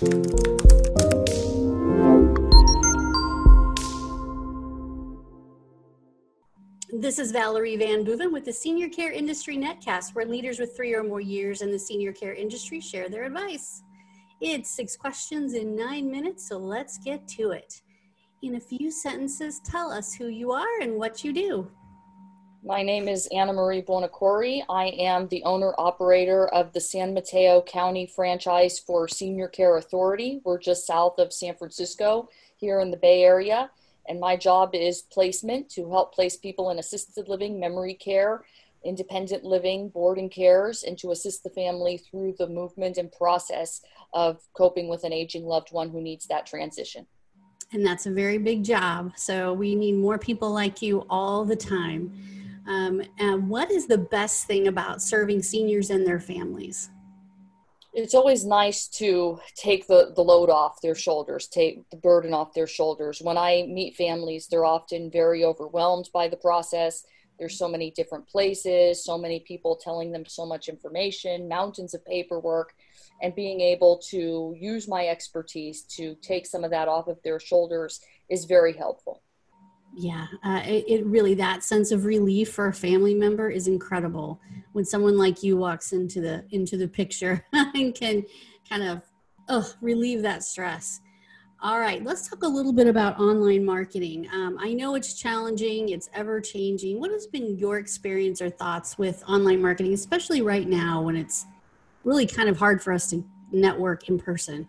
This is Valerie VanBooven with the Senior Care Industry Netcast, where leaders with three or more years in the senior care industry share their advice. It's six questions in nine minutes, so let's get to it. In a few sentences, tell us who you are and what you do. My name is Annamarie Buonocore. I am the owner operator of the San Mateo County franchise for Senior Care Authority. We're just south of San Francisco here in the Bay Area. And my job is placement to help place people in assisted living, memory care, independent living, boarding cares, and to assist the family through the movement and process of coping with an aging loved one who needs that transition. And that's a very big job. So we need more people like you all the time. Um, and what is the best thing about serving seniors and their families? It's always nice to take the, the load off their shoulders, take the burden off their shoulders. When I meet families, they're often very overwhelmed by the process. There's so many different places, so many people telling them so much information, mountains of paperwork, and being able to use my expertise to take some of that off of their shoulders is very helpful yeah uh, it, it, really that sense of relief for a family member is incredible. When someone like you walks into the into the picture and can kind of oh, relieve that stress. All right let's talk a little bit about online marketing. Um, i know it's challenging it's ever changing. What has been your experience or thoughts with online marketing especially right now when it's really kind of hard for us to network in person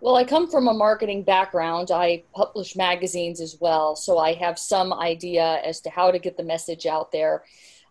well, I come from a marketing background. I publish magazines as well, so I have some idea as to how to get the message out there.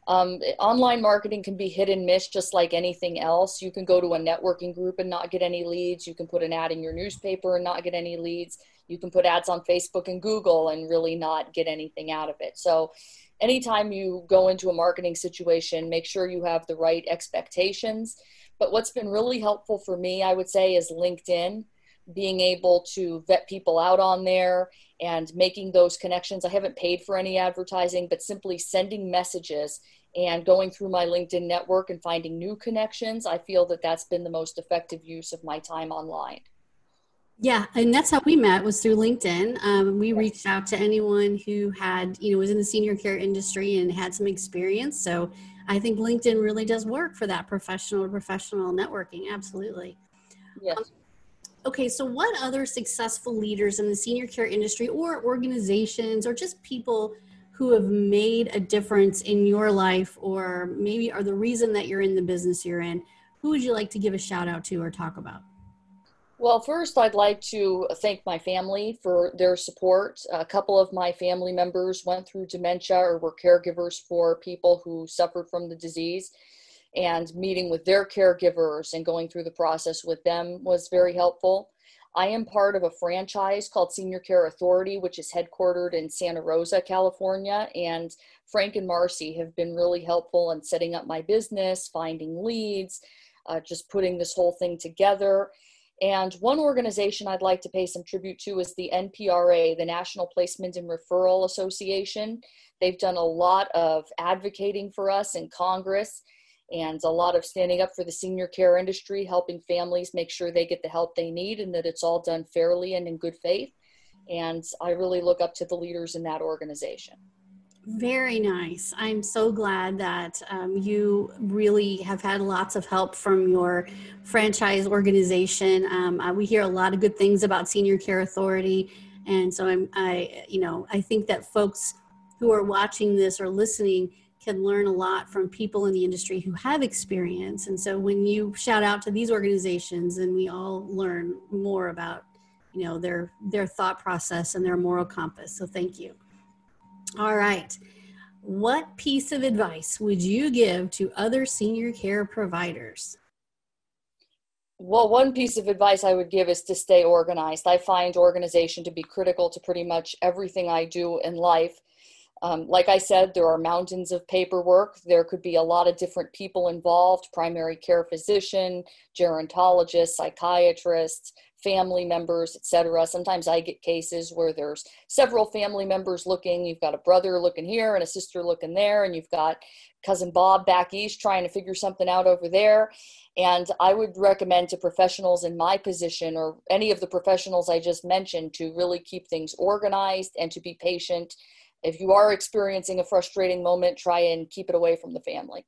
Um, online marketing can be hit and miss just like anything else. You can go to a networking group and not get any leads. You can put an ad in your newspaper and not get any leads. You can put ads on Facebook and Google and really not get anything out of it. So, anytime you go into a marketing situation, make sure you have the right expectations. But what's been really helpful for me, I would say, is LinkedIn being able to vet people out on there and making those connections. I haven't paid for any advertising, but simply sending messages and going through my LinkedIn network and finding new connections. I feel that that's been the most effective use of my time online. Yeah, and that's how we met was through LinkedIn. Um, we reached out to anyone who had, you know, was in the senior care industry and had some experience. So I think LinkedIn really does work for that professional professional networking. Absolutely. Yes. Um, okay, so what other successful leaders in the senior care industry or organizations or just people who have made a difference in your life or maybe are the reason that you're in the business you're in, who would you like to give a shout out to or talk about? Well, first, I'd like to thank my family for their support. A couple of my family members went through dementia or were caregivers for people who suffered from the disease and meeting with their caregivers and going through the process with them was very helpful. I am part of a franchise called Senior Care Authority, which is headquartered in Santa Rosa, California. And Frank and Marcy have been really helpful in setting up my business, finding leads, uh, just putting this whole thing together. And one organization I'd like to pay some tribute to is the NPRA, the National Placement and Referral Association. They've done a lot of advocating for us in Congress and a lot of standing up for the senior care industry, helping families make sure they get the help they need and that it's all done fairly and in good faith. And I really look up to the leaders in that organization. Very nice. I'm so glad that um, you really have had lots of help from your franchise organization. Um, uh, we hear a lot of good things about Senior Care Authority, and so I'm, I, you know, I think that folks who are watching this or listening can learn a lot from people in the industry who have experience. And so when you shout out to these organizations and we all learn more about, you know, their their thought process and their moral compass. So thank you. All right. What piece of advice would you give to other senior care providers? Well, one piece of advice I would give is to stay organized. I find organization to be critical to pretty much everything I do in life. Um, like I said, there are mountains of paperwork. There could be a lot of different people involved primary care physician, gerontologist, psychiatrists, family members, etc. Sometimes I get cases where there's several family members looking. You've got a brother looking here and a sister looking there, and you've got cousin Bob back east trying to figure something out over there. And I would recommend to professionals in my position or any of the professionals I just mentioned to really keep things organized and to be patient. If you are experiencing a frustrating moment, try and keep it away from the family.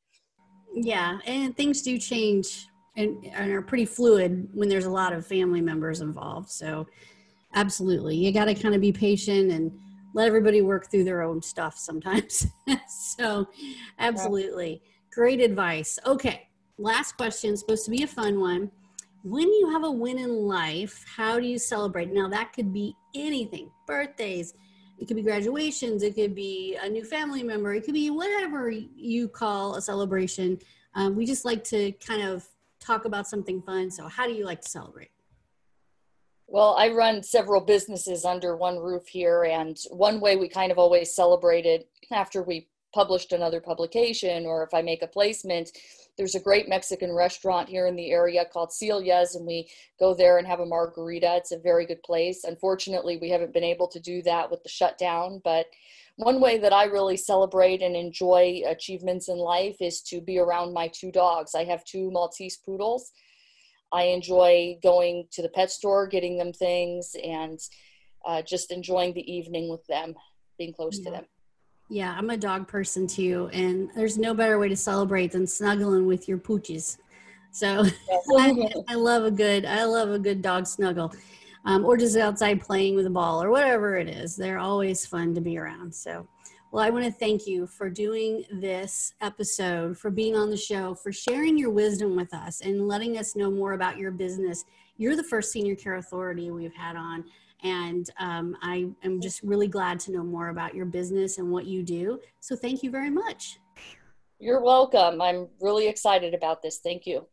Yeah, and things do change and, and are pretty fluid when there's a lot of family members involved. So, absolutely, you got to kind of be patient and let everybody work through their own stuff sometimes. so, absolutely. Great advice. Okay, last question, supposed to be a fun one. When you have a win in life, how do you celebrate? Now, that could be anything birthdays, it could be graduations, it could be a new family member, it could be whatever you call a celebration. Um, we just like to kind of talk about something fun. So, how do you like to celebrate? Well, I run several businesses under one roof here, and one way we kind of always celebrated after we published another publication or if I make a placement, there's a great Mexican restaurant here in the area called Celia's, and we go there and have a margarita. It's a very good place. Unfortunately, we haven't been able to do that with the shutdown, but one way that I really celebrate and enjoy achievements in life is to be around my two dogs. I have two Maltese poodles I enjoy going to the pet store, getting them things, and uh, just enjoying the evening with them, being close yeah. to them. Yeah, I'm a dog person too, and there's no better way to celebrate than snuggling with your pooches. So I, I, love a good, I love a good dog snuggle, um, or just outside playing with a ball or whatever it is. They're always fun to be around. So well, I want to thank you for doing this episode, for being on the show, for sharing your wisdom with us and letting us know more about your business. You're the first senior care authority we've had on. And um, I am just really glad to know more about your business and what you do. So thank you very much. You're welcome. I'm really excited about this. Thank you.